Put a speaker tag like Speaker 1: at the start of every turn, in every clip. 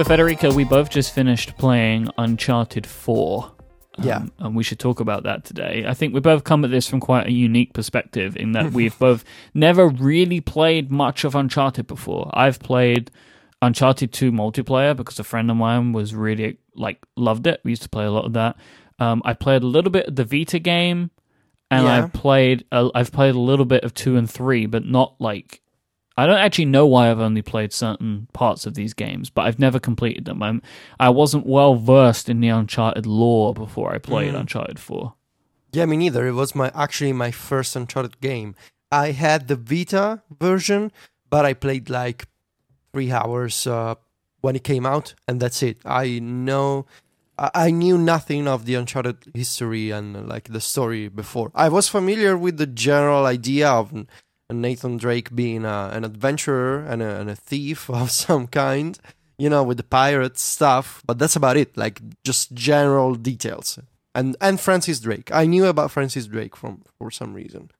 Speaker 1: So, Federica, we both just finished playing Uncharted 4. Um,
Speaker 2: Yeah.
Speaker 1: And we should talk about that today. I think we both come at this from quite a unique perspective in that we've both never really played much of Uncharted before. I've played Uncharted 2 multiplayer because a friend of mine was really, like, loved it. We used to play a lot of that. Um, I played a little bit of the Vita game, and
Speaker 2: Yeah.
Speaker 1: I've played, uh, I've played a little bit of 2 and 3, but not like I don't actually know why I've only played certain parts of these games, but I've never completed them. I'm, I wasn't well versed in the Uncharted lore before I played Uncharted 4.
Speaker 2: Yeah, me neither. It was my actually my first Uncharted game. I had the Vita version, but I played like three hours uh, when it came out, and that's it. I know. I I knew nothing of the Uncharted history and like the story before. I was familiar with the general idea of Nathan Drake being uh, an adventurer and a, and a thief of some kind, you know, with the pirate stuff. But that's about it. Like just general details. And and Francis Drake. I knew about Francis Drake from for some reason.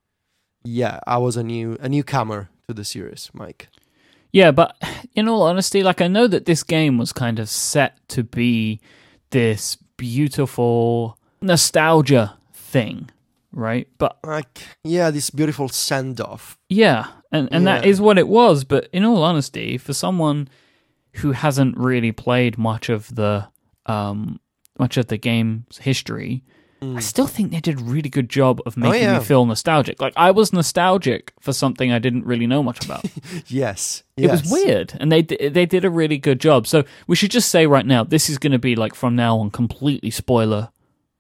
Speaker 2: Yeah, I was a new a newcomer to the series, Mike.
Speaker 1: Yeah, but in all honesty, like I know that this game was kind of set to be this beautiful nostalgia thing, right? But
Speaker 2: Like yeah, this beautiful send off.
Speaker 1: Yeah, and and that
Speaker 2: Yeah.
Speaker 1: is what it was. But in all honesty, for someone who hasn't really played much of the um much of the game's history, I still think they did a really good job of making
Speaker 2: Mm. Oh, yeah.
Speaker 1: me feel nostalgic. Like I was nostalgic for something I didn't really know much about.
Speaker 2: Yes.
Speaker 1: It was weird, and they they did a really good job. So we should just say right now, this is going to be like from now on completely spoiler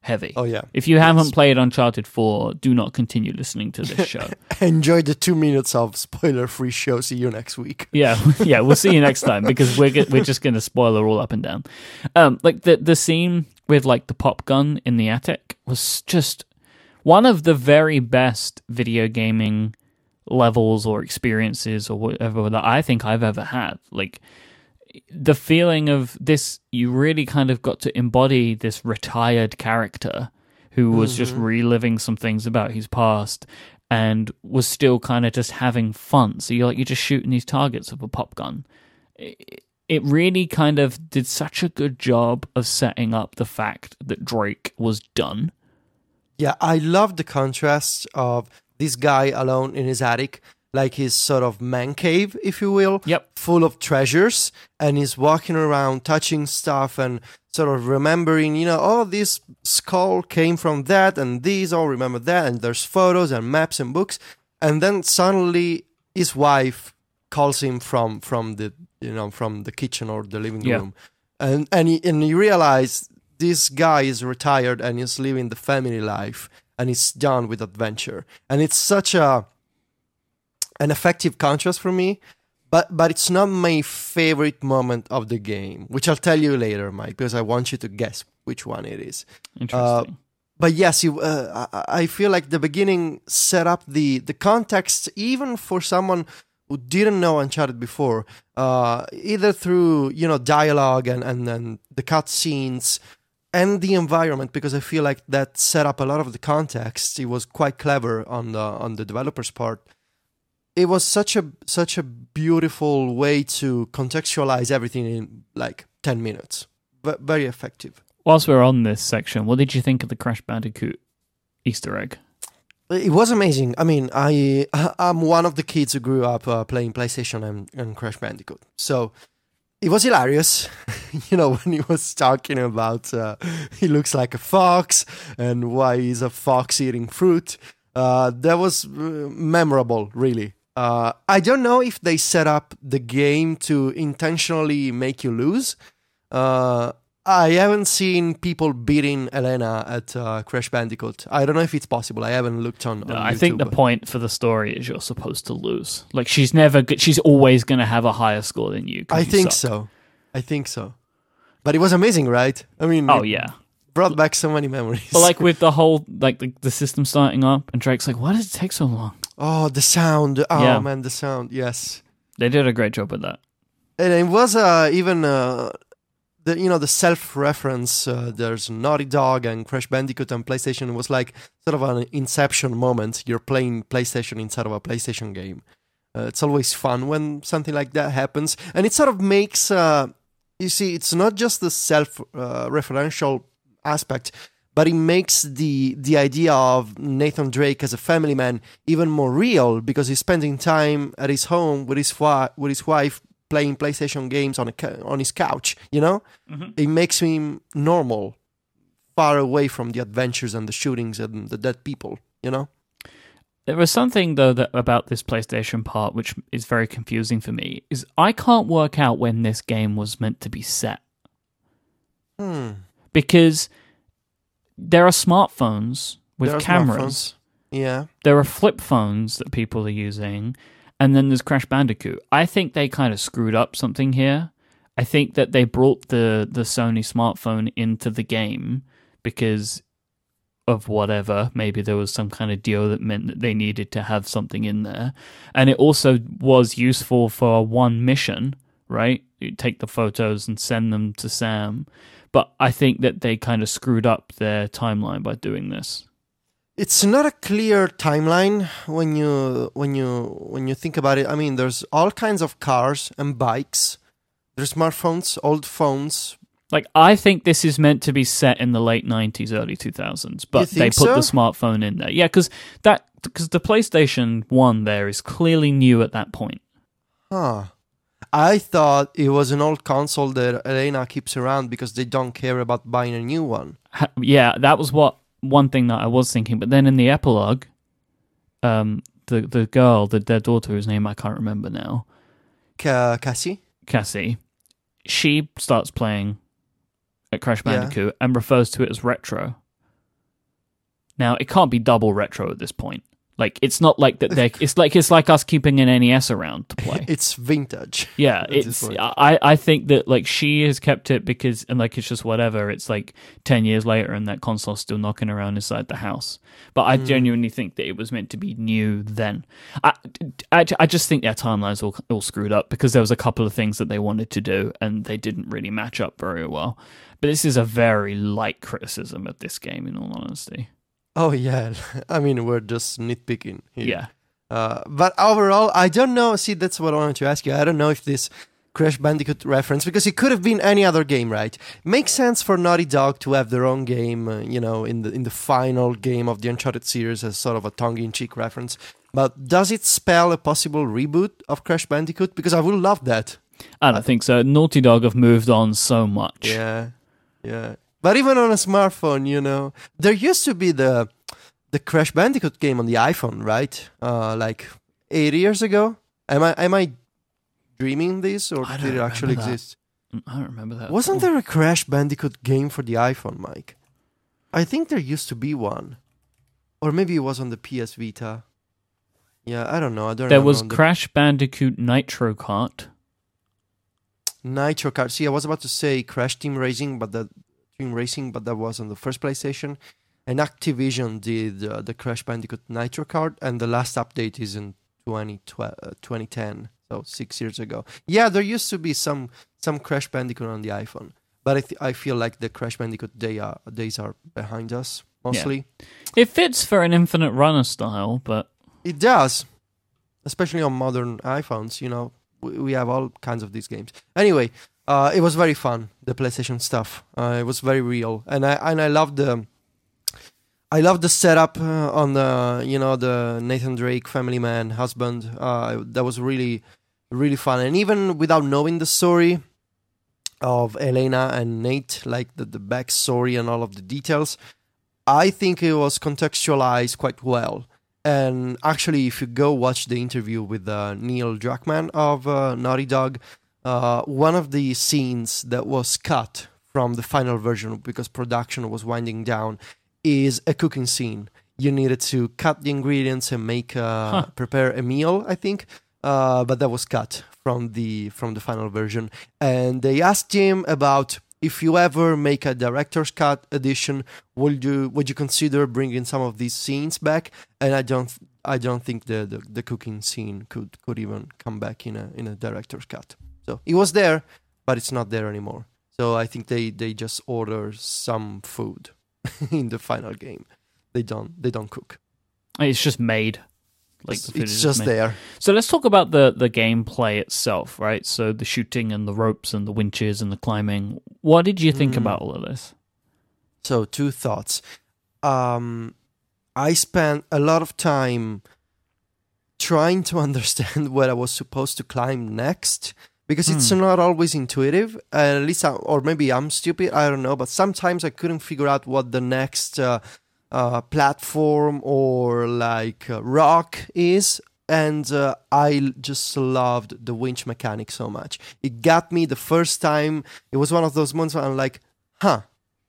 Speaker 1: heavy.
Speaker 2: Oh yeah.
Speaker 1: If you haven't played Uncharted Four, do not continue listening to this show.
Speaker 2: Enjoy the two minutes of spoiler free show. See you next week.
Speaker 1: Yeah, yeah, we'll see you next time because we're we're just gonna spoiler all up and down. Um, like the the scene with like the pop gun in the attic was just one of the very best video gaming levels or experiences or whatever that I think I've ever had. Like the feeling of this, you really kind of got to embody this retired character who was just mm-hmm. reliving some things about his past and was still kind of just having fun. So you're like, you're just shooting these targets with a pop gun. It, it really kind of did such a good job of setting up the fact that Drake was done.
Speaker 2: Yeah, I love the contrast of this guy alone in his attic, like his sort of man cave, if you will.
Speaker 1: Yep.
Speaker 2: Full of treasures, and he's walking around touching stuff and sort of remembering, you know, oh, this skull came from that, and these all remember that, and there's photos and maps and books. And then suddenly his wife calls him from from the you know from the kitchen or the living
Speaker 1: Yeah.
Speaker 2: room, and and he, and he realize this guy is retired and he's living the family life and he's done with adventure, and it's such a an effective contrast for me. But but it's not my favorite moment of the game, which I'll tell you later, Mike, because I want you to guess which one it is.
Speaker 1: Interesting.
Speaker 2: But yes, you, uh, I I feel like the beginning set up the the context, even for someone who didn't know Uncharted before, uh, either through you know dialogue and and then the cutscenes and the environment, because I feel like that set up a lot of the context. It was quite clever on the on the developers' part. It was such a such a beautiful way to contextualize everything in like ten minutes. V- very effective.
Speaker 1: Whilst we're on this section, what did you think of the Crash Bandicoot Easter egg?
Speaker 2: It was amazing. I mean, I I'm one of the kids who grew up uh, playing PlayStation and, and Crash Bandicoot, so it was hilarious. you know, when he was talking about uh, he looks like a fox and why he's a fox eating fruit. Uh, that was uh, memorable, really. Uh, I don't know if they set up the game to intentionally make you lose. Uh, I haven't seen people beating Elena at uh, Crash Bandicoot. I don't know if it's possible. I haven't looked on. on
Speaker 1: I think the
Speaker 2: YouTube.
Speaker 1: point for the story is you're supposed to lose. Like she's never, g- she's always going to have a higher score than you.
Speaker 2: I
Speaker 1: you
Speaker 2: think
Speaker 1: suck.
Speaker 2: so. I think so. But it was amazing, right? I mean,
Speaker 1: Oh
Speaker 2: it
Speaker 1: yeah.
Speaker 2: Brought back so many memories.
Speaker 1: But like with the whole like the, the system starting up, and Drake's like, "Why does it take so long?"
Speaker 2: oh, the sound. Oh
Speaker 1: Yeah.
Speaker 2: man, the sound. Yes.
Speaker 1: They did a great job with that.
Speaker 2: and it was uh, even uh, the you know the self-reference. Uh, there's Naughty Dog and Crash Bandicoot and PlayStation. It was like sort of an Inception moment. You're playing PlayStation inside of a PlayStation game. Uh, it's always fun when something like that happens, and it sort of makes uh, you see, it's not just the self-referential aspect, but it makes the the idea of Nathan Drake as a family man even more real because he's spending time at his home with his wi- with his wife playing PlayStation games on a ca- on his couch. You know,
Speaker 1: Mhm.
Speaker 2: it makes him normal, far away from the adventures and the shootings and the dead people. You know.
Speaker 1: There was something though that about this PlayStation part which is very confusing for me. Is I can't work out when this game was meant to be set
Speaker 2: Hmm.
Speaker 1: Because there are smartphones with
Speaker 2: There
Speaker 1: cameras.
Speaker 2: Yeah.
Speaker 1: There are flip phones that people are using, and then there's Crash Bandicoot. I think they kind of screwed up something here. I think that they brought the the Sony smartphone into the game because of whatever. Maybe there was some kind of deal that meant that they needed to have something in there, and it also was useful for one mission. Right, you take the photos and send them to Sam. But I think that they kind of screwed up their timeline by doing this.
Speaker 2: It's not a clear timeline when you when you when you think about it. I mean, there's all kinds of cars and bikes. There's smartphones, old phones.
Speaker 1: Like I think this is meant to be set in the late '90s, early 2000s, but they put
Speaker 2: so?
Speaker 1: the smartphone in there. Yeah, because that because the PlayStation One there is clearly new at that point.
Speaker 2: Huh. I thought it was an old console that Elena keeps around because they don't care about buying a new one.
Speaker 1: Yeah, that was what one thing that I was thinking. But then in the epilogue, um, the the girl, the their daughter, whose name I can't remember now,
Speaker 2: Ca- Cassie?
Speaker 1: Cassie, she starts playing at Crash
Speaker 2: Yeah.
Speaker 1: Bandicoot and refers to it as retro. Now it can't be double retro at this point. Like it's not like that. They're it's like it's like us keeping an NES around to play.
Speaker 2: It's vintage.
Speaker 1: Yeah, it's. I I think that like she has kept it because and like it's just whatever. It's like ten years later and that console's still knocking around inside the house. But I
Speaker 2: Mm.
Speaker 1: genuinely think that it was meant to be new then. I, I, I just think their timelines all all screwed up because there was a couple of things that they wanted to do and they didn't really match up very well. But this is a very light criticism of this game, in all honesty.
Speaker 2: Oh yeah. I mean, we're just nitpicking. Here.
Speaker 1: Yeah.
Speaker 2: Uh, but overall, I don't know. See, that's what I wanted to ask you. I don't know if this Crash Bandicoot reference, because it could have been any other game, right? Makes sense for Naughty Dog to have their own game, uh, you know, in the in the final game of the Uncharted series as sort of a tongue-in-cheek reference. But does it spell a possible reboot of Crash Bandicoot? Because I would love that.
Speaker 1: I don't think so. Naughty Dog have moved on so much.
Speaker 2: Yeah, yeah. But even on a smartphone, you know, there used to be the the Crash Bandicoot game on the iPhone, right? Uh, like eight years ago. Am I am I dreaming this, or did it actually
Speaker 1: that.
Speaker 2: exist?
Speaker 1: Mm, I don't remember that.
Speaker 2: Wasn't there a Crash Bandicoot game for the iPhone, Mike? I think there used to be one, or maybe it was on the PS Vita. Yeah, I don't know. I don't.
Speaker 1: There was
Speaker 2: the
Speaker 1: Crash Bandicoot Nitro Kart.
Speaker 2: Nitro Kart. See, I was about to say Crash Team Racing, but that Racing, but that was on the first PlayStation. And Activision did uh, the Crash Bandicoot Nitro Kart, and the last update is in 2012, uh, 2010, so six years ago. Yeah, there used to be some some Crash Bandicoot on the iPhone, but I, th- I feel like the Crash Bandicoot day are, days are behind us mostly.
Speaker 1: It fits for an infinite runner style, but
Speaker 2: It does, especially on modern iPhones. You know, we, we have all kinds of these games. Anyway, uh, it was very fun. The PlayStation stuff. Uh, it was very real, and I and I loved the. I love the setup uh, on the you know the Nathan Drake family man husband. Uh, that was really really fun, and even without knowing the story of Elena and Nate, like the the backstory and all of the details, I think it was contextualized quite well. And actually, if you go watch the interview with uh, Neil Druckmann of uh, Naughty Dog, uh, one of the scenes that was cut from the final version because production was winding down is a cooking scene. You needed to cut the ingredients and make uh,
Speaker 1: Huh.
Speaker 2: prepare a meal, I think, uh, but that was cut from the from the final version. And they asked him about if you ever make a director's cut edition, would you would you consider bringing some of these scenes back? And I don't I don't think the, the, the cooking scene could, could even come back in a in a director's cut. So it was there, but it's not there anymore. So I think they, they just order some food in the final game. They don't they don't cook.
Speaker 1: it's just made. Like
Speaker 2: it's, it's just
Speaker 1: made.
Speaker 2: there.
Speaker 1: So let's talk about the the gameplay itself, right? So the shooting and the ropes and the winches and the climbing. What did you think
Speaker 2: Mm.
Speaker 1: about all of this?
Speaker 2: So two thoughts. Um, I spent a lot of time trying to understand what I was supposed to climb next because it's
Speaker 1: Hmm.
Speaker 2: not always intuitive. Uh, at least, I, or maybe I'm stupid. I don't know. But sometimes I couldn't figure out what the next uh, uh, platform or like uh, rock is. And uh, I just loved the winch mechanic so much. It got me the first time. It was one of those moments where I'm like, huh,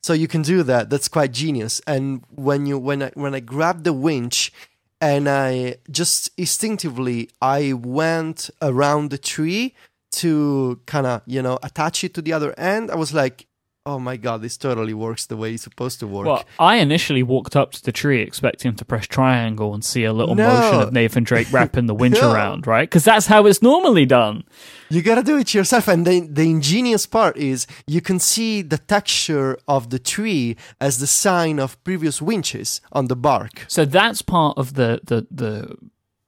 Speaker 2: so you can do that that's quite genius and when you when i when i grabbed the winch and i just instinctively i went around the tree to kind of you know attach it to the other end i was like oh my god this totally works the way it's supposed to work
Speaker 1: Well, I initially walked up to the tree expecting to press triangle and see a little
Speaker 2: No.
Speaker 1: motion of Nathan Drake wrapping the winch
Speaker 2: No.
Speaker 1: around, right? Because that's how it's normally done.
Speaker 2: you gotta do it yourself and the, the ingenious part is you can see the texture of the tree as the sign of previous winches on the bark
Speaker 1: So that's part of the the the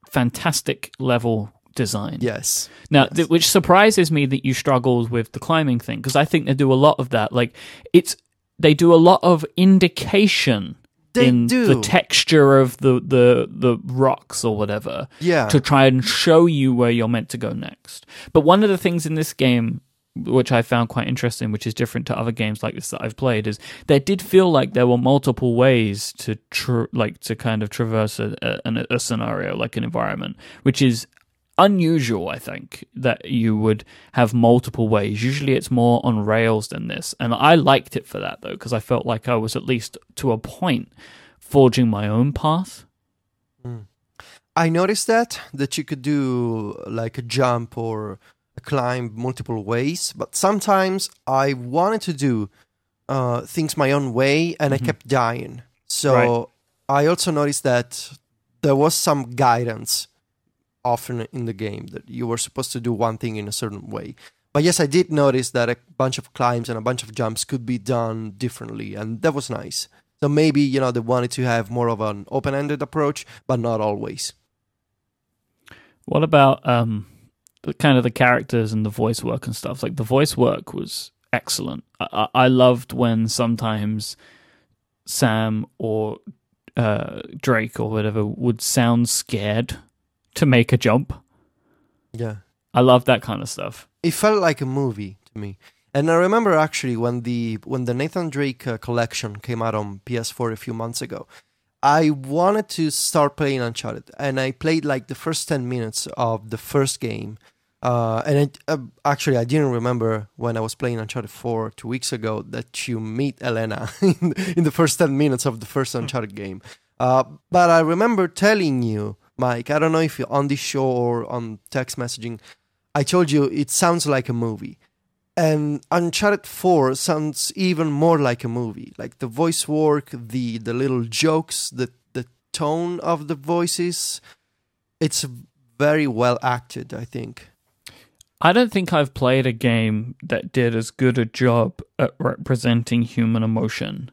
Speaker 1: fantastic level design.
Speaker 2: yes
Speaker 1: Now,
Speaker 2: Yes.
Speaker 1: th- which surprises me that you struggled with the climbing thing because I think they do a lot of that. Like it's they do a lot of indication
Speaker 2: They
Speaker 1: in
Speaker 2: do.
Speaker 1: the texture of the the the rocks or whatever
Speaker 2: yeah
Speaker 1: to try and show you where you're meant to go next. But one of the things in this game which I found quite interesting, which is different to other games like this that I've played, is there did feel like there were multiple ways to tr- like to kind of traverse a, a, a scenario, like an environment, which is unusual. I think that you would have multiple ways. Usually, it's more on rails than this, and I liked it for that though, because I felt like I was at least to a point forging my own path.
Speaker 2: I noticed that that you could do like a jump or a climb multiple ways, but sometimes I wanted to do uh, things my own way, and I kept dying. So
Speaker 1: Right.
Speaker 2: I also noticed that there was some guidance often in the game that you were supposed to do one thing in a certain way. But yes, I did notice that a bunch of climbs and a bunch of jumps could be done differently, and that was nice. So maybe you know they wanted to have more of an open-ended approach, but not always.
Speaker 1: What about um the kind of the characters and the voice work and stuff? Like the voice work was excellent. I, I I loved when sometimes Sam or uh, Drake or whatever would sound scared to make a jump.
Speaker 2: Yeah.
Speaker 1: I love that kind of stuff.
Speaker 2: it felt like a movie to me. And I remember actually when the when the Nathan Drake uh, collection came out on PS4 a few months ago, I wanted to start playing Uncharted, and I played like the first ten minutes of the first game. Uh, and it, uh, actually, I didn't remember when I was playing Uncharted 4 two weeks ago that you meet Elena in, in the first 10 minutes of the first Uncharted game. Uh, but I remember telling you, Mike, I don't know if you're on the show or on text messaging, I told you it sounds like a movie. And Uncharted 4 sounds even more like a movie. Like the voice work, the the little jokes, the the tone of the voices, it's very well acted, I think.
Speaker 1: I don't think I've played a game that did as good a job at representing human emotion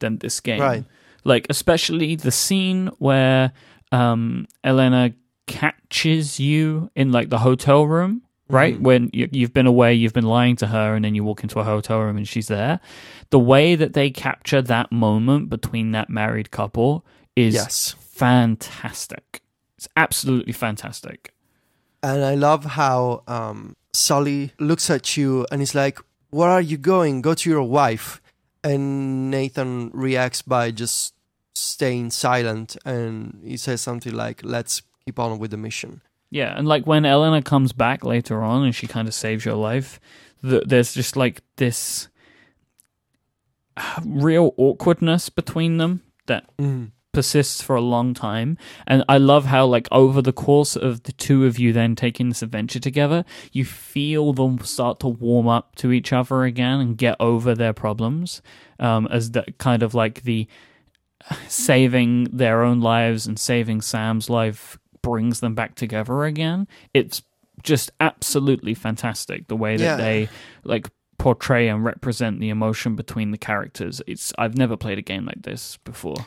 Speaker 1: than this game.
Speaker 2: Right.
Speaker 1: Like especially the scene where um, Elena catches you in like the hotel room, right?
Speaker 2: Mhm.
Speaker 1: When you, you've been away, you've been lying to her, and then you walk into a hotel room and she's there. The way that they capture that moment between that married couple is
Speaker 2: Yes.
Speaker 1: fantastic. It's absolutely fantastic.
Speaker 2: And I love how um, Sully looks at you and is like, Where are you going? Go to your wife. And Nathan reacts by just staying silent and he says something like, Let's keep on with the mission.
Speaker 1: Yeah, and like when Elena comes back later on and she kind of saves your life, th- there's just like this real awkwardness between them that
Speaker 2: Mm.
Speaker 1: persists for a long time. And I love how, like, over the course of the two of you then taking this adventure together, you feel them start to warm up to each other again and get over their problems. Um, as the kind of like the saving their own lives and saving Sam's life brings them back together again. It's just absolutely fantastic the way that
Speaker 2: Yeah.
Speaker 1: they like portray and represent the emotion between the characters. It's I've never played a game like this before.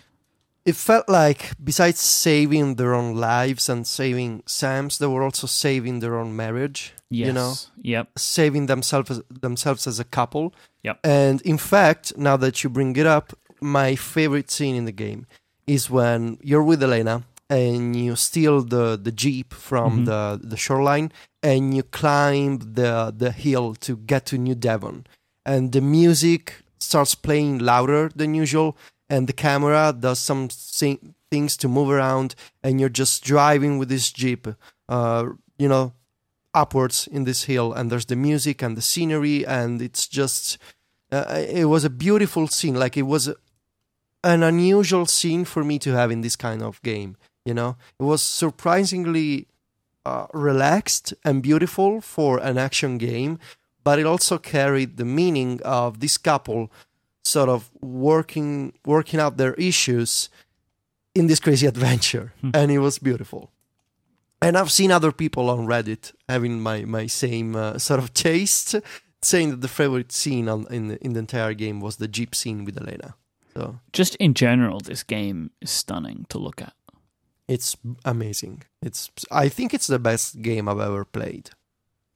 Speaker 2: it felt like besides saving their own lives and saving Sam's, they were also saving their own marriage.
Speaker 1: Yes.
Speaker 2: You know,
Speaker 1: Yep.
Speaker 2: saving themselves themselves as a couple.
Speaker 1: Yep.
Speaker 2: And in fact, now that you bring it up, my favorite scene in the game is when you're with Elena and you steal the, the jeep from
Speaker 1: Mhm.
Speaker 2: the, the shoreline and you climb the the hill to get to New Devon. And the music starts playing louder than usual and the camera does some things to move around and you're just driving with this jeep uh, you know upwards in this hill and there's the music and the scenery and it's just uh, it was a beautiful scene like it was an unusual scene for me to have in this kind of game you know it was surprisingly uh, relaxed and beautiful for an action game but it also carried the meaning of this couple sort of working working out their issues in this crazy adventure
Speaker 1: Hmm.
Speaker 2: and it was beautiful and I've seen other people on Reddit having my my same uh, sort of taste, saying that the favorite scene on, in the, in the entire game was the jeep scene with Elena. So
Speaker 1: Just in general, this game is stunning to look at.
Speaker 2: it's amazing. It's I think it's the best game I've ever played.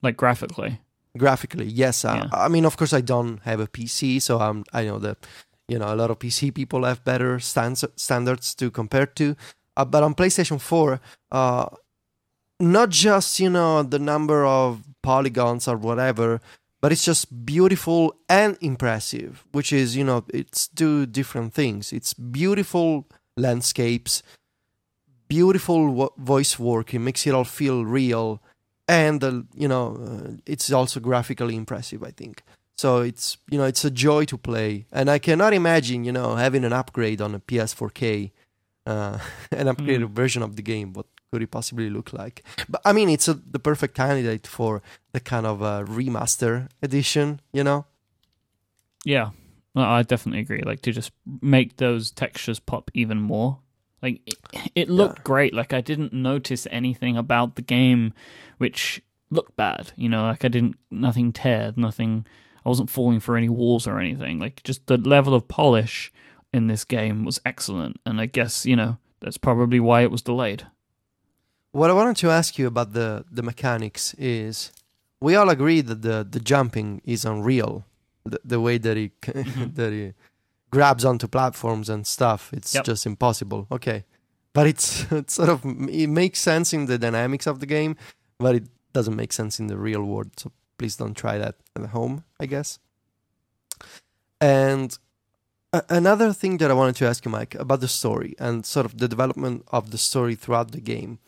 Speaker 1: Like graphically.
Speaker 2: Graphically, yes. Uh,
Speaker 1: Yeah.
Speaker 2: I mean, of course, I don't have a PC, so I'm I know that you know a lot of PC people have better stands, standards to compare to. Uh, but on PlayStation Four, uh, not just you know the number of polygons or whatever, but it's just beautiful and impressive. Which is you know it's two different things. It's beautiful landscapes, beautiful wo- voice work. It makes it all feel real, and uh, you know uh, it's also graphically impressive. I think. So it's you know it's a joy to play, and I cannot imagine you know having an upgrade on a PS4K, uh, an upgraded version of the game. What could it possibly look like? But I mean, it's a, the perfect candidate for the kind of uh, remaster edition. You know,
Speaker 1: Yeah. No, I definitely agree. Like to just make those textures pop even more. Like it, it looked
Speaker 2: Yeah.
Speaker 1: great. Like I didn't notice anything about the game which looked bad. You know, like I didn't nothing teared, nothing I wasn't falling for any walls or anything. Like just the level of polish in this game was excellent and I guess, you know, that's probably why it was delayed.
Speaker 2: What I wanted to ask you about the the mechanics is, we all agree that the the jumping is unreal. The, the way that he
Speaker 1: Mhm.
Speaker 2: that he grabs onto platforms and stuff, it's
Speaker 1: Yep.
Speaker 2: just impossible. Okay, but it's, it's sort of it makes sense in the dynamics of the game, but it doesn't make sense in the real world. So please don't try that at home, I guess. And another thing that I wanted to ask you, Mike, about the story and sort of the development of the story throughout the game.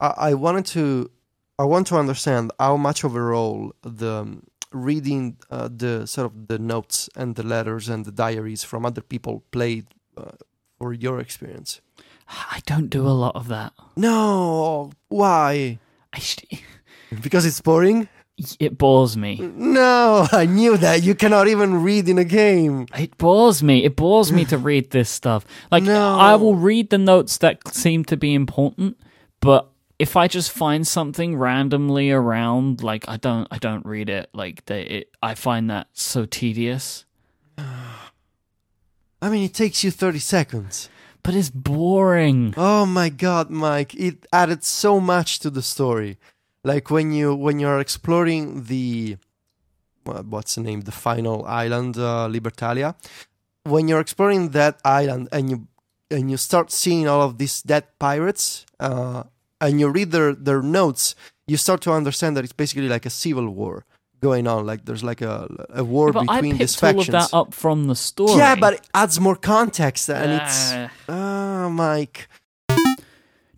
Speaker 2: I, I wanted to, I want to understand how much of a role the um, reading uh, the sort of the notes and the letters and the diaries from other people played uh, for your experience.
Speaker 1: I don't do a lot of that.
Speaker 2: No, why?
Speaker 1: I sh-
Speaker 2: Because it's boring.
Speaker 1: It bores me.
Speaker 2: No, I knew that. You cannot even read in a game.
Speaker 1: It bores me. It bores me to read this stuff. Like
Speaker 2: No.
Speaker 1: I will read the notes that seem to be important, but if I just find something randomly around, like I don't, I don't read it. Like they, it, I find that so tedious.
Speaker 2: I mean, it takes you 30 seconds.
Speaker 1: But it's boring.
Speaker 2: Oh my god, Mike, it added so much to the story. Like when you when you're exploring the what's the name, the final island, uh, Libertalia. When you're exploring that island and you and you start seeing all of these dead pirates, uh, and you read their their notes, you start to understand that it's basically like a civil war going on. Like there's like a a war
Speaker 1: I
Speaker 2: between these
Speaker 1: picked all of
Speaker 2: factions.
Speaker 1: that up from the story.
Speaker 2: Yeah, but it adds more context, and it's
Speaker 1: Ah.
Speaker 2: ah, Mike.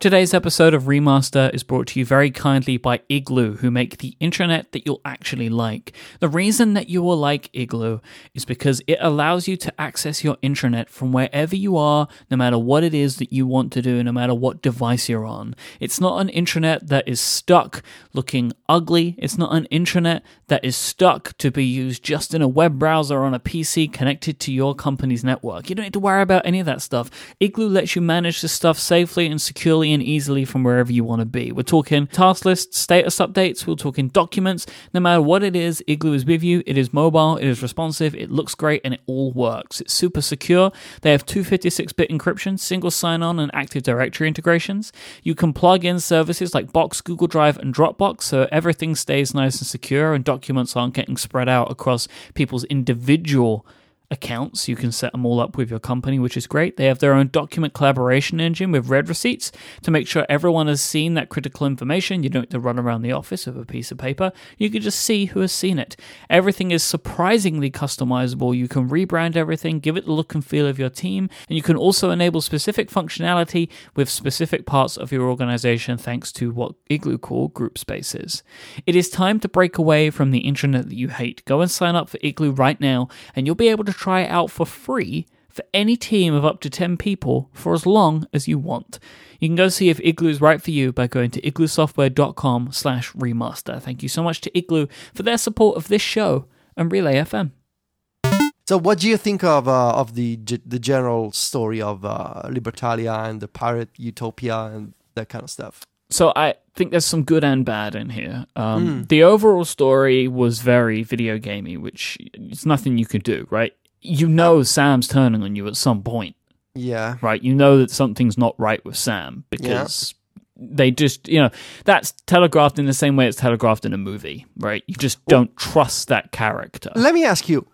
Speaker 1: Today's episode of Remaster is brought to you very kindly by Igloo, who make the intranet that you'll actually like. The reason that you will like Igloo is because it allows you to access your intranet from wherever you are, no matter what it is that you want to do, no matter what device you're on. It's not an intranet that is stuck looking ugly. It's not an intranet that is stuck to be used just in a web browser on a PC connected to your company's network. You don't need to worry about any of that stuff. Igloo lets you manage this stuff safely and securely quickly and easily from wherever you want to be. We're talking task lists, status updates, we're talking documents. No matter what it is, Igloo is with you. It is mobile, it is responsive, it looks great, and it all works. It's super secure. They have 256 bit encryption, single sign on, and Active Directory integrations. You can plug in services like Box, Google Drive, and Dropbox so everything stays nice and secure and documents aren't getting spread out across people's individual accounts. You can set them all up with your company, which is great. They have their own document collaboration engine with read receipts to make sure everyone has seen that critical information. You don't have to run around the office with a piece of paper. You can just see who has seen it. Everything is surprisingly customizable. You can rebrand everything, give it the look and feel of your team, and you can also enable specific functionality with specific parts of your organization thanks to what Igloo call group spaces. It is time to break away from the internet that you hate. Go and sign up for Igloo right now, and you'll be able to try it out for free for any team of up to 10 people for as long as you want. You can go see if Igloo is right for you by going to igloosoftware.com slash remaster. Thank you so much to Igloo for their support of this show and Relay FM.
Speaker 2: So, what do you think of uh, of the the general story of uh, Libertalia and the pirate utopia and that kind of stuff?
Speaker 1: So I think there's some good and bad in here. Um, The overall story was very video gamey, which it's nothing you could do, right? You know Sam's turning on you at some point,
Speaker 2: Yeah,
Speaker 1: right? You know that something's not right with Sam because they just, you know, that's telegraphed in the same way it's telegraphed in a movie, right? You just don't trust that character
Speaker 2: Let me ask you,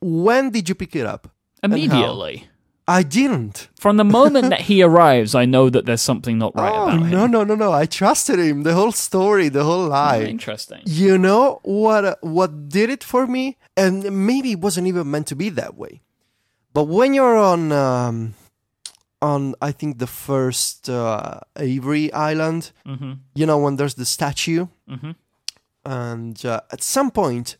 Speaker 2: when did you pick it up?
Speaker 1: immediately.
Speaker 2: I didn't.
Speaker 1: From the moment that he arrives, I know that there's something not right
Speaker 2: oh
Speaker 1: about him.
Speaker 2: no no no no! I trusted him. The whole story, the whole lie.
Speaker 1: Interesting.
Speaker 2: You know what? What did it for me? And maybe it wasn't even meant to be that way. But when you're on, um, on I think the first uh, Avery Island,
Speaker 1: hmm
Speaker 2: you know when there's the statue,
Speaker 1: hmm
Speaker 2: and uh, at some point,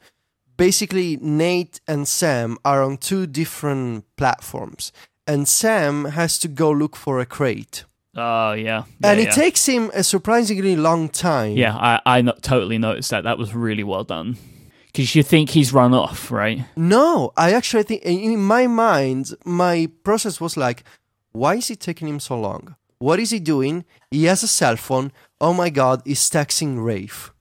Speaker 2: basically Nate and Sam are on two different platforms, and Sam has to go look for a crate,
Speaker 1: Oh yeah.
Speaker 2: and it
Speaker 1: yeah.
Speaker 2: takes him a surprisingly long time.
Speaker 1: Yeah, I I no- totally noticed that. That was really well done. Because you think he's run off, right?
Speaker 2: No, I actually think in my mind, my process was like, why is it taking him so long? What is he doing? He has a cell phone. Oh my god, he's texting Rafe.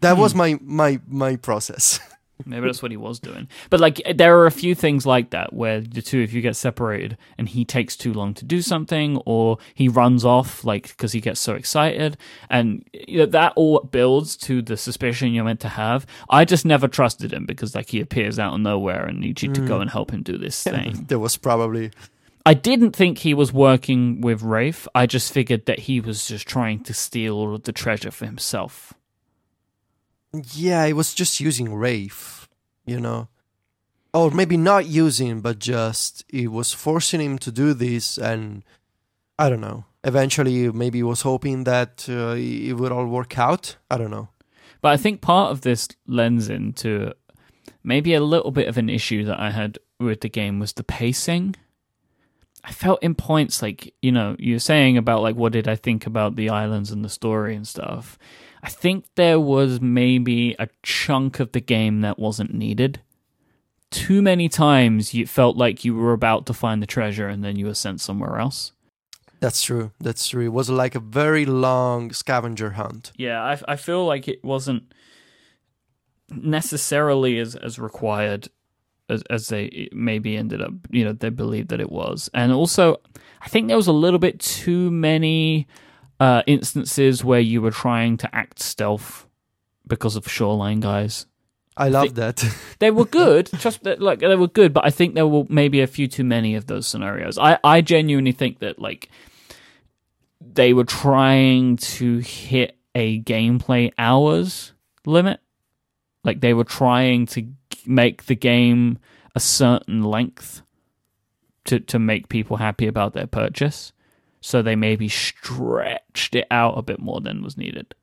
Speaker 2: That was hmm. my my my process.
Speaker 1: Maybe that's what he was doing. But like, there are a few things like that where the two of you get separated, and he takes too long to do something, or he runs off like because he gets so excited, and that all builds to the suspicion you're meant to have. I just never trusted him because like he appears out of nowhere and needs you to go mm. and help him do this thing.
Speaker 2: there was probably
Speaker 1: I didn't think he was working with Rafe. I just figured that he was just trying to steal the treasure for himself.
Speaker 2: Yeah, he was just using Rafe, you know. Or maybe not using, but just he was forcing him to do this, and I don't know. Eventually, maybe he was hoping that uh, it would all work out. I don't know.
Speaker 1: But I think part of this lends into maybe a little bit of an issue that I had with the game was the pacing. I felt in points like, you know, you're saying about like what did I think about the islands and the story and stuff. I think there was maybe a chunk of the game that wasn't needed. Too many times you felt like you were about to find the treasure and then you were sent somewhere else.
Speaker 2: That's true. That's true. It was like a very long scavenger hunt.
Speaker 1: Yeah, I, I feel like it wasn't necessarily as, as required as, as they maybe ended up, you know, they believed that it was. And also, I think there was a little bit too many uh, instances where you were trying to act stealth because of shoreline guys.
Speaker 2: I love that.
Speaker 1: They were good, just that, like they were good, but I think there were maybe a few too many of those scenarios. I, I genuinely think that like they were trying to hit a gameplay hours limit. Like they were trying to make the game a certain length to to make people happy about their purchase. So they maybe stretched it out a bit more than was needed.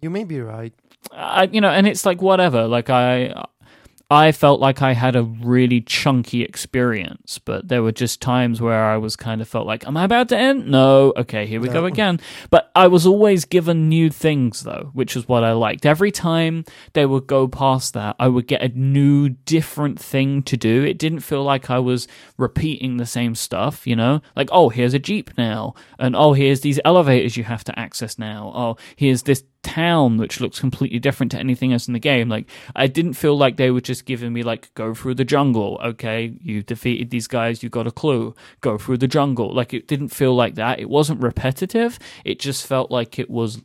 Speaker 2: you may be right.
Speaker 1: I, you know, and it's like whatever. Like I, I felt like I had a really chunky experience, but there were just times where I was kind of felt like, am I about to end? No. Okay, here we
Speaker 2: No.
Speaker 1: go again. But I was always given new things though, which is what I liked. Every time they would go past that, I would get a new, different thing to do. It didn't feel like I was repeating the same stuff, you know? Like, oh, here's a Jeep now. And oh, here's these elevators you have to access now. Oh, here's this town which looks completely different to anything else in the game. Like, I didn't feel like they were just giving me, like, go through the jungle. Okay, you defeated these guys, you got a clue. Go through the jungle. Like, it didn't feel like that. It wasn't repetitive. It just felt like it was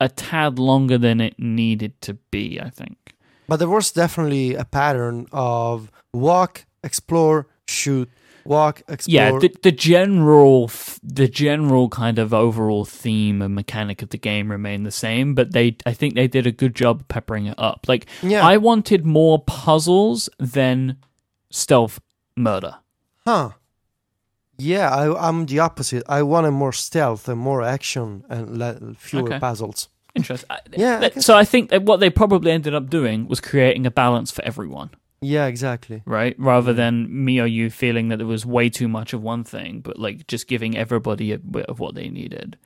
Speaker 1: a tad longer than it needed to be, I think.
Speaker 2: But there was definitely a pattern of walk, explore, shoot, walk, explore.
Speaker 1: yeah the, the general the general kind of overall theme and mechanic of the game remained the same but they i think they did a good job peppering it up like
Speaker 2: Yeah.
Speaker 1: i wanted more puzzles than stealth murder
Speaker 2: Huh. Yeah, I, I'm the opposite. I wanted more stealth and more action and le- fewer
Speaker 1: Okay.
Speaker 2: puzzles.
Speaker 1: interesting
Speaker 2: Yeah, I
Speaker 1: so i think that what they probably ended up doing was creating a balance for everyone
Speaker 2: Yeah, exactly.
Speaker 1: right rather than me or you feeling that there was way too much of one thing but like just giving everybody a bit of what they needed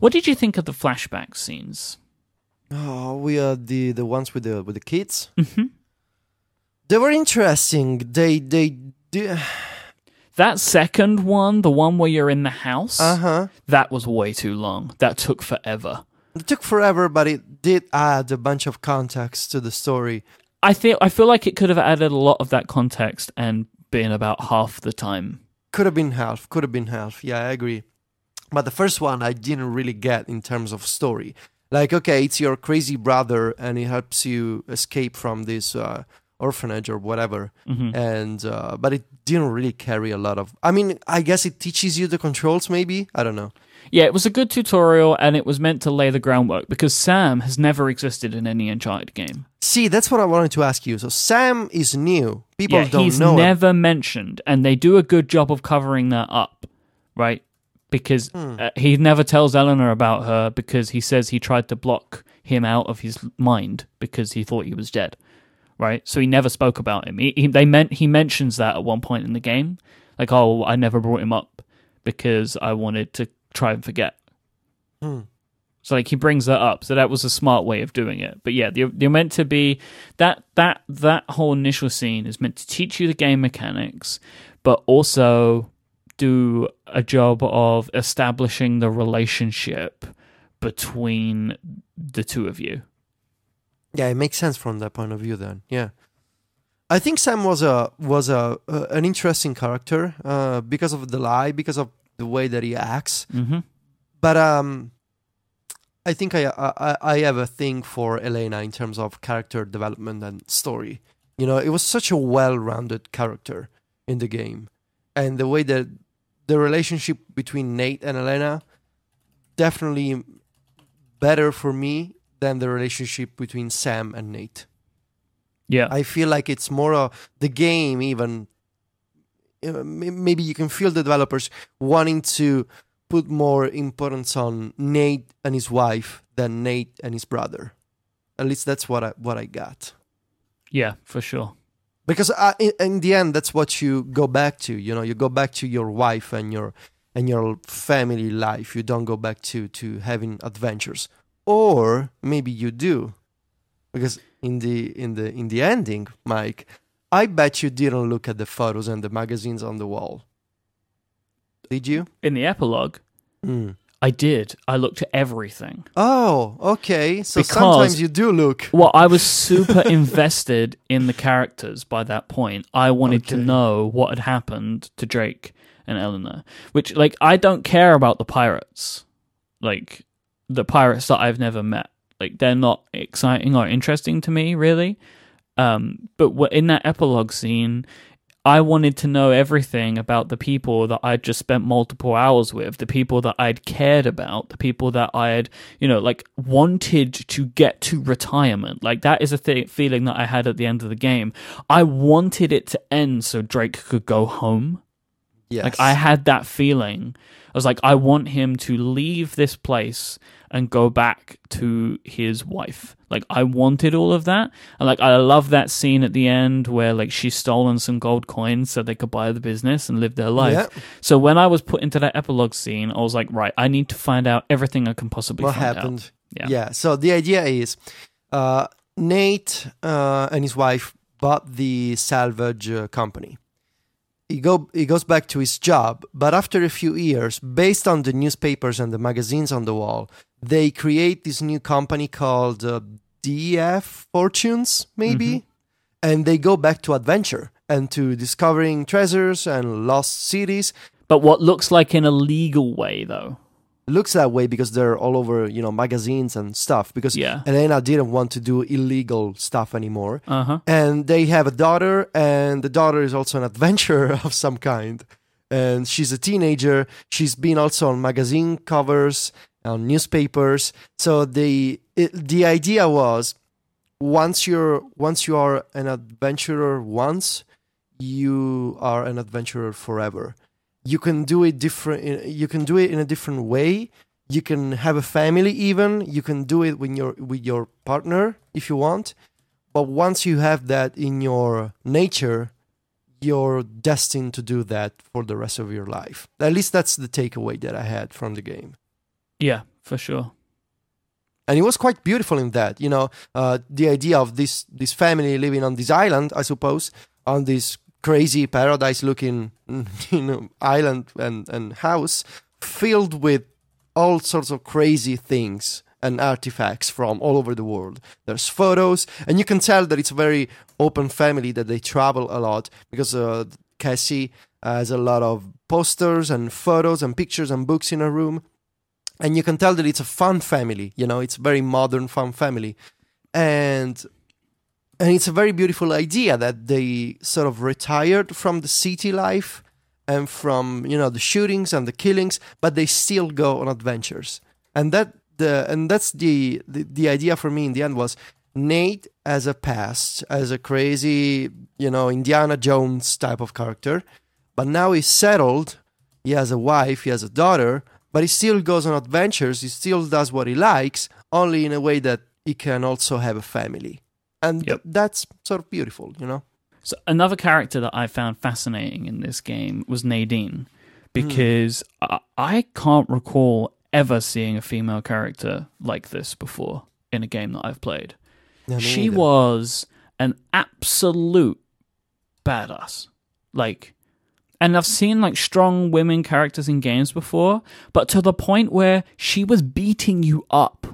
Speaker 1: what did you think of the flashback scenes
Speaker 2: Oh, we are the the ones with the with the kids.
Speaker 1: Mm-hmm.
Speaker 2: They were interesting. They they do.
Speaker 1: That second one, the one where you're in the house,
Speaker 2: Uh huh.
Speaker 1: that was way too long. That took forever.
Speaker 2: It took forever, but it did add a bunch of context to the story.
Speaker 1: I feel I feel like it could have added a lot of that context and been about half the time.
Speaker 2: Could have been half. Could have been half. Yeah, I agree. But the first one I didn't really get in terms of story. Like, okay, it's your crazy brother, and he helps you escape from this uh, orphanage or whatever.
Speaker 1: hmm
Speaker 2: And uh, but it didn't really carry a lot of. I mean, I guess it teaches you the controls. Maybe I don't know.
Speaker 1: Yeah, it was a good tutorial and it was meant to lay the groundwork because Sam has never existed in any Uncharted game.
Speaker 2: See, that's what I wanted to ask you. So Sam is new. People
Speaker 1: yeah,
Speaker 2: don't
Speaker 1: he's
Speaker 2: know him.
Speaker 1: never mentioned, and they do a good job of covering that up, right? Because
Speaker 2: Hmm.
Speaker 1: uh, he never tells Elena about her because he says he tried to block him out of his mind because he thought he was dead, right? So he never spoke about him. He, he they meant he mentions that at one point in the game, like, "Oh, I never brought him up because I wanted to try and forget."
Speaker 2: Hmm.
Speaker 1: So like he brings that up. So that was a smart way of doing it. But yeah, they're, they're meant to be that that that whole initial scene is meant to teach you the game mechanics, but also do a job of establishing the relationship between the two of you.
Speaker 2: Yeah, it makes sense from that point of view. Then, yeah, I think Sam was a was a, a an interesting character uh, because of the lie, because of the way that he acts.
Speaker 1: Mm-hmm.
Speaker 2: But um, I think I, I I have a thing for Elena in terms of character development and story. You know, it was such a well-rounded character in the game, and the way that the relationship between Nate and Elena definitely better for me than the relationship between Sam and Nate.
Speaker 1: Yeah.
Speaker 2: I feel like it's more uh, the game even maybe you can feel the developers wanting to put more importance on Nate and his wife than Nate and his brother. At least that's what I what I got.
Speaker 1: yeah, for sure.
Speaker 2: Because uh, in, in the end, that's what you go back to. You know, you go back to your wife and your and your family life. You don't go back to to having adventures, or maybe you do, because in the in the in the ending, Mike, I bet you didn't look at the photos and the magazines on the wall. Did you?
Speaker 1: In the epilogue,
Speaker 2: Mm.
Speaker 1: I did. I looked at everything.
Speaker 2: Oh, okay. So
Speaker 1: Because-
Speaker 2: sometimes you do look.
Speaker 1: Well, I was super invested in the characters by that point. I wanted to know what had happened to Drake and Elena. Which, like, I don't care about the pirates. Like, the pirates that I've never met. Like, they're not exciting or interesting to me, really. Um, but in that epilogue scene, I wanted to know everything about the people that I'd just spent multiple hours with, the people that I'd cared about, the people that I had, you know, like wanted to get to retirement. Like that is a th- feeling that I had at the end of the game. I wanted it to end so Drake could go home.
Speaker 2: Yes.
Speaker 1: Like I had that feeling. I was like, I want him to leave this place and go back to his wife. Like I wanted all of that. And like I love that scene at the end where like she's stolen some gold coins so they could buy the business and live their life.
Speaker 2: Yeah.
Speaker 1: So when I was put into that epilogue scene, I was like, right, I need to find out everything I can possibly
Speaker 2: what
Speaker 1: find
Speaker 2: happened?
Speaker 1: out. Yeah.
Speaker 2: Yeah. So the idea is uh, Nate uh, and his wife bought the salvage uh, company. He go he goes back to his job, but after a few years, based on the newspapers and the magazines on the wall, they create this new company called uh, DF Fortunes, maybe, and they go back to adventure and to discovering treasures and lost cities.
Speaker 1: But what looks like in a legal way though.
Speaker 2: Looks that way because they're all over you know magazines and stuff because
Speaker 1: Yeah.
Speaker 2: elena didn't want to do illegal stuff anymore.
Speaker 1: Uh-huh.
Speaker 2: and they have a daughter and the daughter is also an adventurer of some kind. And she's a teenager. She's been also on magazine covers on newspapers. So the it, the idea was once you're once you are an adventurer once you are an adventurer forever you can do it different you can do it in a different way. You can have a family even. You can do it with your with your partner if you want. But once you have that in your nature you're destined to do that for the rest of your life. At least that's the takeaway that i had from the game.
Speaker 1: Yeah, for sure.
Speaker 2: and it was quite beautiful in that you know uh, the idea of this this family living on this island i suppose on this crazy paradise looking you know island and, and house filled with all sorts of crazy things and artifacts from all over the world. There's photos and you can tell that it's a very open family that they travel a lot because uh, cassie has a lot of posters and photos and pictures and books in her room. And you can tell that it's a fun family you know it's a very modern fun family. And and it's a very beautiful idea that they sort of retired from the city life and from you know the shootings and the killings but they still go on adventures. And that the and that's the the, the idea for me in the end was Nate as a past as a crazy you know Indiana Jones type of character but now he's settled. He has a wife he has a daughter but he still goes on adventures. He still does what he likes only in a way that he can also have a family and
Speaker 1: Yep.
Speaker 2: that's sort of beautiful you know
Speaker 1: So another character that I found fascinating in this game was Nadine, because I, I can't recall ever seeing a female character like this before in a game that I've played.
Speaker 2: Me
Speaker 1: she
Speaker 2: neither.
Speaker 1: was an absolute badass. Like, and I've seen like strong women characters in games before, but to the point where she was beating you up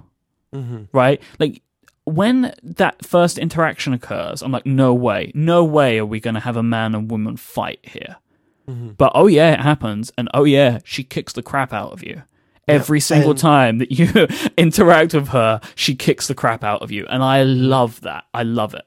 Speaker 2: Mhm.
Speaker 1: right? Like when that first interaction occurs, I'm like, no way, no way are we going to have a man and woman fight here.
Speaker 2: Mm-hmm.
Speaker 1: But oh yeah, it happens, and oh yeah, she kicks the crap out of you. Every single
Speaker 2: and-
Speaker 1: time that you interact with her, she kicks the crap out of you, and I love that. I love it.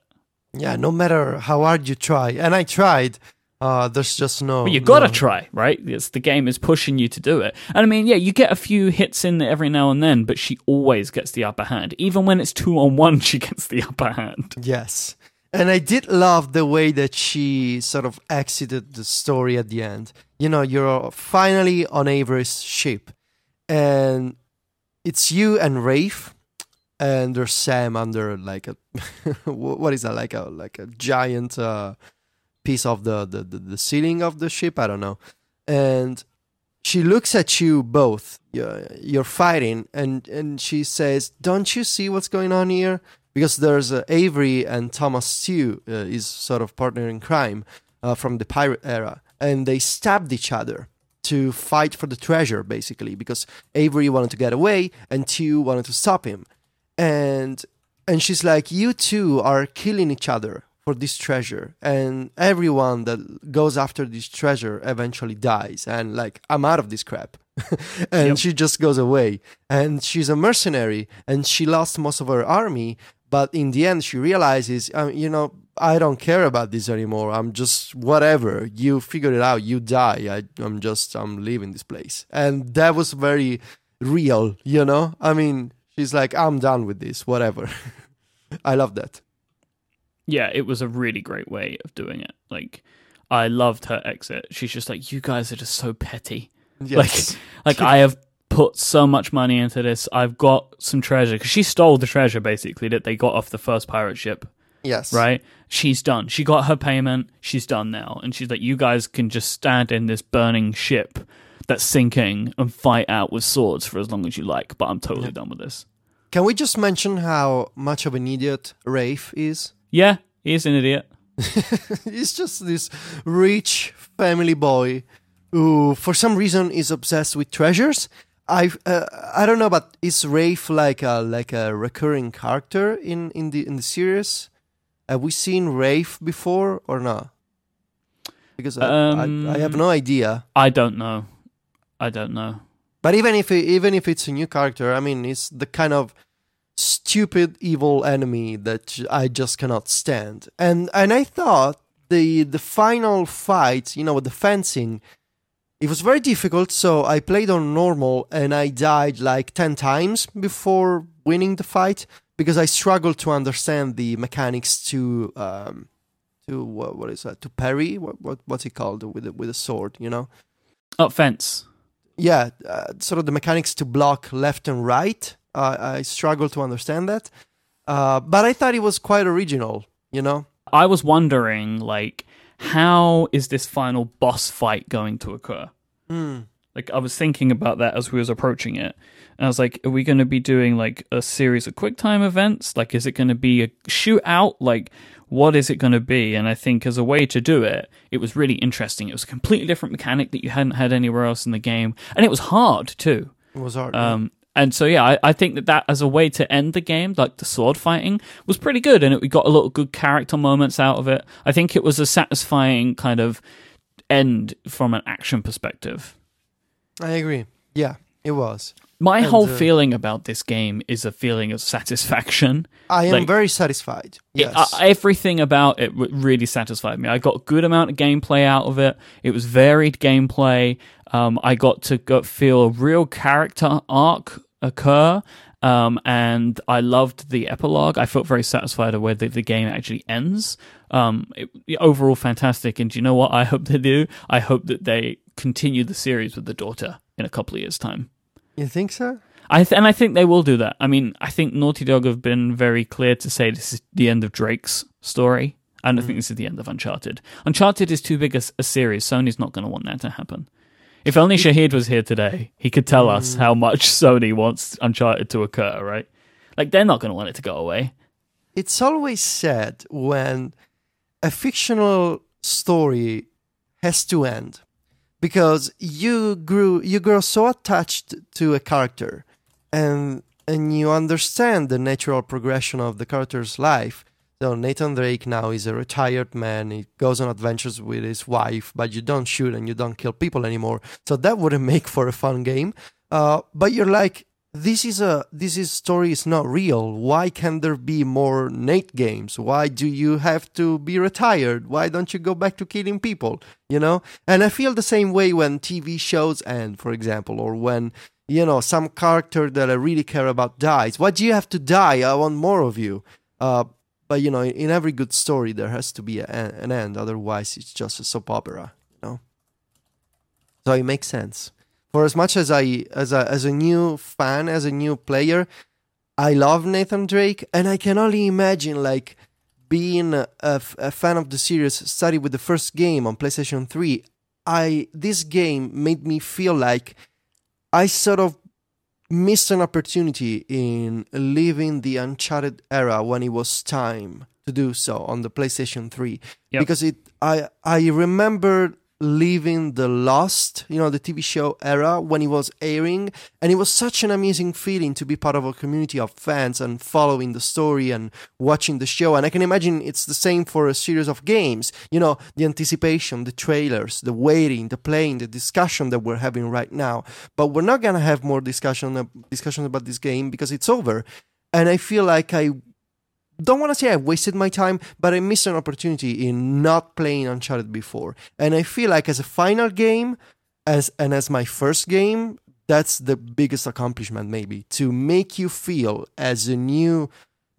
Speaker 2: Yeah, no matter how hard you try, and I tried, uh, there's just no.
Speaker 1: But you gotta
Speaker 2: no-
Speaker 1: try, right? It's the game is pushing you to do it. And I mean, yeah, you get a few hits in there every now and then, but she always gets the upper hand. Even when it's two on one, she gets the upper hand.
Speaker 2: Yes, and I did love the way that she sort of exited the story at the end. You know, you're finally on Avery's ship, and it's you and Rafe, and there's Sam under like a what is that like a like a giant uh, piece of the, the the the ceiling of the ship. I don't know, and she looks at you both. You're, you're fighting, and and she says, "Don't you see what's going on here?" Because there's uh, Avery and Thomas Tew uh, is sort of partner in crime uh, from the pirate era, and they stabbed each other to fight for the treasure, basically. Because Avery wanted to get away, and Tew wanted to stop him, and and she's like, "You two are killing each other." For this treasure, and everyone that goes after this treasure eventually dies, and like I'm out of this crap, and
Speaker 1: Yep.
Speaker 2: she just goes away. And she's a mercenary, and she lost most of her army, but in the end, she realizes, um, you know, I don't care about this anymore. I'm just whatever. You figure it out. You die. I, I'm just I'm leaving this place, and that was very real. You know, I mean, she's like, I'm done with this. Whatever. I love that.
Speaker 1: Yeah, it was a really great way of doing it. Like, I loved her exit. She's just like, you guys are just so petty.
Speaker 2: Yes.
Speaker 1: Like I have put so much money into this. I've got some treasure because she stole the treasure basically that they got off the first pirate ship.
Speaker 2: yes.
Speaker 1: Right? She's done. She got her payment. She's done now, and she's like, you guys can just stand in this burning ship that's sinking and fight out with swords for as long as you like. But I'm totally done with this.
Speaker 2: Can we just mention how much of an idiot Rafe is?
Speaker 1: Yeah, he's an idiot.
Speaker 2: He's just this rich family boy who, for some reason, is obsessed with treasures. I uh, I don't know, but is Rafe like a like a recurring character in in the in the series? Have we seen Rafe before or not? Because I,
Speaker 1: Um,
Speaker 2: I, I have no idea.
Speaker 1: I don't know. I don't know.
Speaker 2: But even if even if it's a new character, I mean, it's the kind of stupid evil enemy that I just cannot stand. And and I thought the the final fight, you know, with the fencing, it was very difficult. So I played on normal and I died like ten times before winning the fight because I struggled to understand the mechanics to um to what, what is that to parry what, what what's it called with a, with a sword you know
Speaker 1: Up fence.
Speaker 2: yeah, uh, sort of the mechanics to block left and right. Uh, I struggle to understand that, uh, but I thought it was quite original. You know,
Speaker 1: I was wondering, like, how is this final boss fight going to occur? Like, I was thinking about that as we was approaching it, and I was like, are we going to be doing like a series of quick time events? Like, is it going to be a shootout? Like, what is it going to be? And I think as a way to do it, it was really interesting. It was a completely different mechanic that you hadn't had anywhere else in the game, and it was hard too.
Speaker 2: it was hard.
Speaker 1: Um, and so yeah, I, I think that that as a way to end the game, like the sword fighting, was pretty good, and it, we got a lot of good character moments out of it. I think it was a satisfying kind of end from an action perspective.
Speaker 2: I agree. Yeah, it was.
Speaker 1: My
Speaker 2: And,
Speaker 1: whole
Speaker 2: uh,
Speaker 1: feeling about this game is a feeling of satisfaction.
Speaker 2: I am
Speaker 1: Like-
Speaker 2: very satisfied.
Speaker 1: It- uh, everything about it w- really satisfied me. I got a good amount of gameplay out of it. It was varied gameplay. Um, I got to go feel a real character arc occur. Um, and I loved the epilogue. I felt very satisfied with where the, the game actually ends. Um, it, overall fantastic. And do you know what I hope they do? I hope that they continue the series with the daughter in a couple of years' time.
Speaker 2: you think so?
Speaker 1: I th- and I think they will do that. I mean, I think Naughty Dog have been very clear to say this is the end of Drake's story. I don't think this is the end of Uncharted. Uncharted is too big a series. Sony's not going to want that to happen. If only Shahid was here today, he could tell us mm. how much Sony wants Uncharted to occur, right? Like, they're not going to want it to go away.
Speaker 2: It's always sad when a fictional story has to end because you grew you grow so attached to a character and and you understand the natural progression of the character's life so nathan drake now is a retired man. He goes on adventures with his wife but you don't shoot and you don't kill people anymore. So that wouldn't make for a fun game. Uh, but you're like this is a this is story is not real. Why can there be more nate games? Why do you have to be retired? Why don't you go back to killing people? You know? And i feel the same way when tv shows end for example or when you know some character that i really care about dies. Why do you have to die? I want more of you. Uh, but you know in every good story there has to be a, an end otherwise it's just a soap opera you know so it makes sense for as much as I as a as a new fan, as a new player, I love Nathan Drake, and I can only imagine like being a, fan of the series. Started with the first game on PlayStation Three. I this game made me feel like I sort of missed an opportunity in leaving the Uncharted era when it was time to do so on the PlayStation 3
Speaker 1: Yep.
Speaker 2: because it I I remember leaving the Lost, you know, the TV show era when it was airing and it was such an amazing feeling to be part of a community of fans and following the story and watching the show and I can imagine it's the same for a series of games, you know, the anticipation, the trailers, the waiting, the playing, the discussion that we're having right now. But we're not going to have more discussion discussion about this game because it's over. And I feel like I don't want to say I wasted my time, but I missed an opportunity in not playing Uncharted before. And I feel like as a final game, as and as my first game, that's the biggest accomplishment maybe to make you feel as a new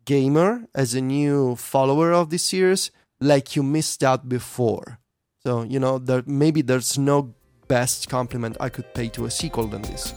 Speaker 2: gamer, as a new follower of this series, like you missed out before. So you know, there maybe there's no best compliment I could pay to a sequel than this.